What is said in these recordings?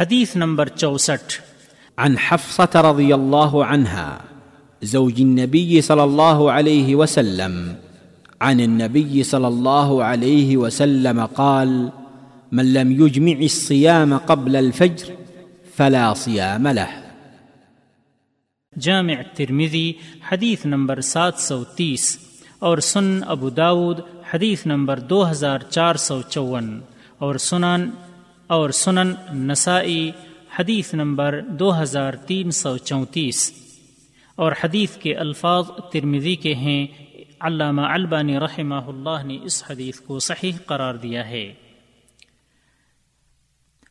حدیث نمبر چوسٹھ۔ عن حفصة رضي الله عنها زوج النبي صلى الله عليه وسلم عن النبي صلى الله عليه وسلم قال من لم يجمع الصيام قبل الفجر فلا صيام له. جامع ترمذی حدیث نمبر سات سو تیس اور سن ابو داود حدیث نمبر دو ہزار چار سو چون اور سنن اور سنن نسائی حدیث نمبر دو ہزار تین سو چونتیس۔ اور حدیث کے الفاظ ترمذی کے ہیں۔ علامہ البانی رحمہ اللہ نے اس حدیث کو صحیح قرار دیا ہے۔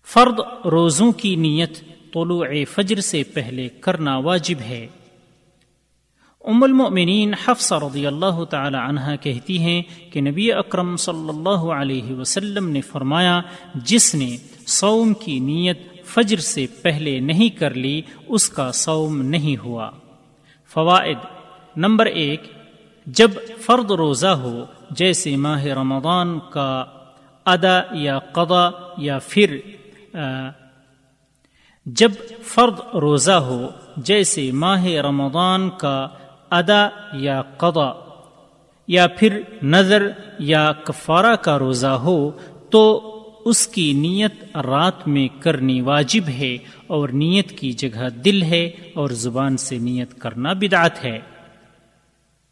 فرد روزوں کی نیت طلوع فجر سے پہلے کرنا واجب ہے۔ ام المؤمنین حفص رضی اللہ تعالی عنہ کہتی ہیں کہ نبی اکرم صلی اللہ علیہ وسلم نے فرمایا، جس نے سوم کی نیت فجر سے پہلے نہیں کر لی، اس کا سوم نہیں ہوا۔ فوائد نمبر ایک، جب فرد روزہ ہو، جیسے ماہ رمضان کا ادا یا قضا یا پھر جب فرد روزہ ہو، جیسے ماہ رمضان کا ادا یا قضا، یا پھر نظر یا کفارہ کا روزہ ہو تو اس کی نیت رات میں کرنی واجب ہے اور نیت کی جگہ دل ہے اور زبان سے نیت کرنا بدعت ہے۔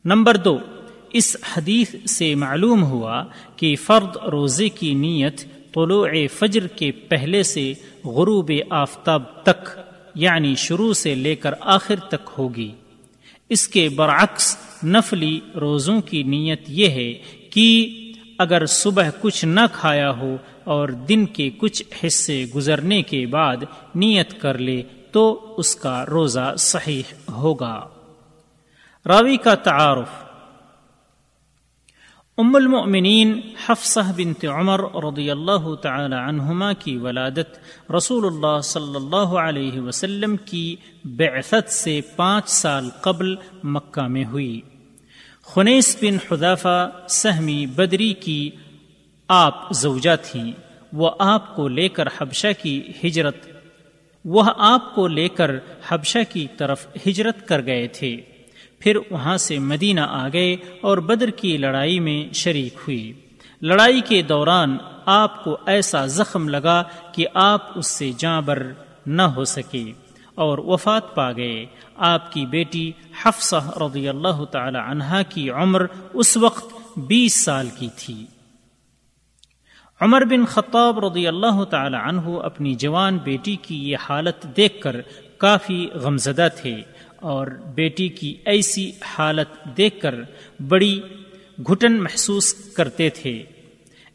نمبر دو، اس حدیث سے معلوم ہوا کہ فرد روزے کی نیت طلوع فجر کے پہلے سے غروب آفتاب تک یعنی شروع سے لے کر آخر تک ہوگی۔ اس کے برعکس نفلی روزوں کی نیت یہ ہے کہ اگر صبح کچھ نہ کھایا ہو اور دن کے کچھ حصے گزرنے کے بعد نیت کر لے تو اس کا روزہ صحیح ہوگا۔ راوی کا تعارف۔ ام المؤمنین حفصہ بنت عمر رضی اللہ تعالی عنہما کی ولادت رسول اللہ صلی اللہ علیہ وسلم کی بعثت سے پانچ سال قبل مکہ میں ہوئی۔ خنیس بن حذافہ سہمی بدری کی آپ زوجہ تھیں۔ وہ آپ کو لے کر حبشہ کی ہجرت، وہ آپ کو لے کر حبشہ کی طرف ہجرت کر گئے تھے۔ پھر وہاں سے مدینہ آ گئے اور بدر کی لڑائی میں شریک ہوئی۔ لڑائی کے دوران آپ کو ایسا زخم لگا کہ آپ اس سے جاں بر نہ ہو سکے اور وفات پا گئے۔ آپ کی بیٹی حفصہ رضی اللہ تعالی عنہا کی عمر اس وقت بیس سال کی تھی۔ عمر بن خطاب رضی اللہ تعالی عنہ اپنی جوان بیٹی کی یہ حالت دیکھ کر کافی غمزدہ تھے اور بیٹی کی ایسی حالت دیکھ کر بڑی گھٹن محسوس کرتے تھے۔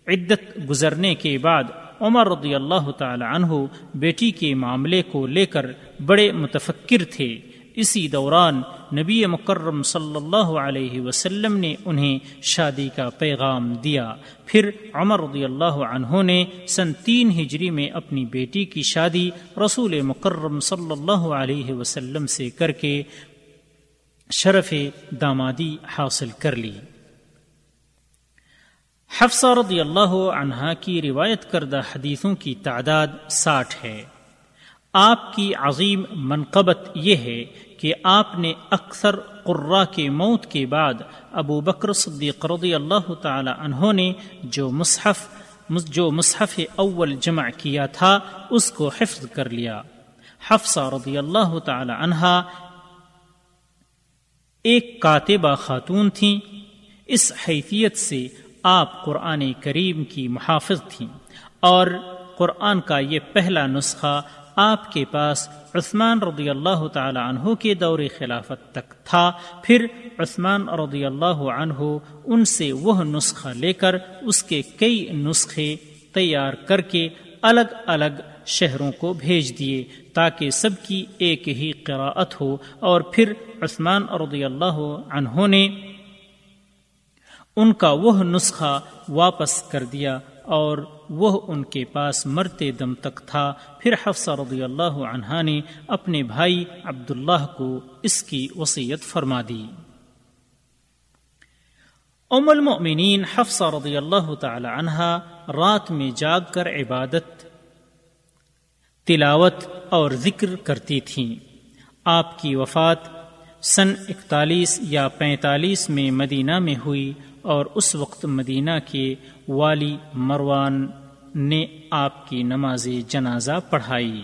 عدت گزرنے کے بعد عمر رضی اللہ تعالی عنہ بیٹی کے معاملے کو لے کر بڑے متفکر تھے۔ اسی دوران نبی مکرم صلی اللہ علیہ وسلم نے انہیں شادی کا پیغام دیا۔ پھر عمر رضی اللہ عنہ نے سن تین ہجری میں اپنی بیٹی کی شادی رسول مکرم صلی اللہ علیہ وسلم سے کر کے شرف دامادی حاصل کر لی۔ حفصہ رضی اللہ عنہا کی روایت کردہ حدیثوں کی تعداد ساٹھ ہے۔ آپ کی عظیم منقبت یہ ہے کہ آپ نے اکثر قرا کے موت کے بعد ابو بکر صدیق رضی اللہ تعالی عنہ نے جو مصحف جو مصحف اول جمع کیا تھا، اس کو حفظ کر لیا۔ حفصہ رضی اللہ تعالی عنہا ایک کاتبہ خاتون تھیں۔ اس حیثیت سے آپ قرآن کریم کی محافظ تھیں۔ اور قرآن کا یہ پہلا نسخہ آپ کے پاس عثمان رضی اللہ تعالی عنہ کے دور خلافت تک تھا۔ پھر عثمان رضی اللہ عنہ ان سے وہ نسخہ لے کر اس کے کئی نسخے تیار کر کے الگ الگ شہروں کو بھیج دیے تاکہ سب کی ایک ہی قراءت ہو۔ اور پھر عثمان رضی اللہ عنہ نے ان کا وہ نسخہ واپس کر دیا اور وہ ان کے پاس مرتے دم تک تھا۔ پھر حفصہ رضی اللہ عنہ نے اپنے بھائی عبداللہ کو اس کی وصیت فرما دی۔ ام المؤمنین حفصہ رضی اللہ تعالی عنہ رات میں جاگ کر عبادت، تلاوت اور ذکر کرتی تھیں۔ آپ کی وفات سن اکتالیس یا پینتالیس میں مدینہ میں ہوئی۔ اور اس وقت مدینہ کے والی مروان نے آپ کی نماز جنازہ پڑھائی۔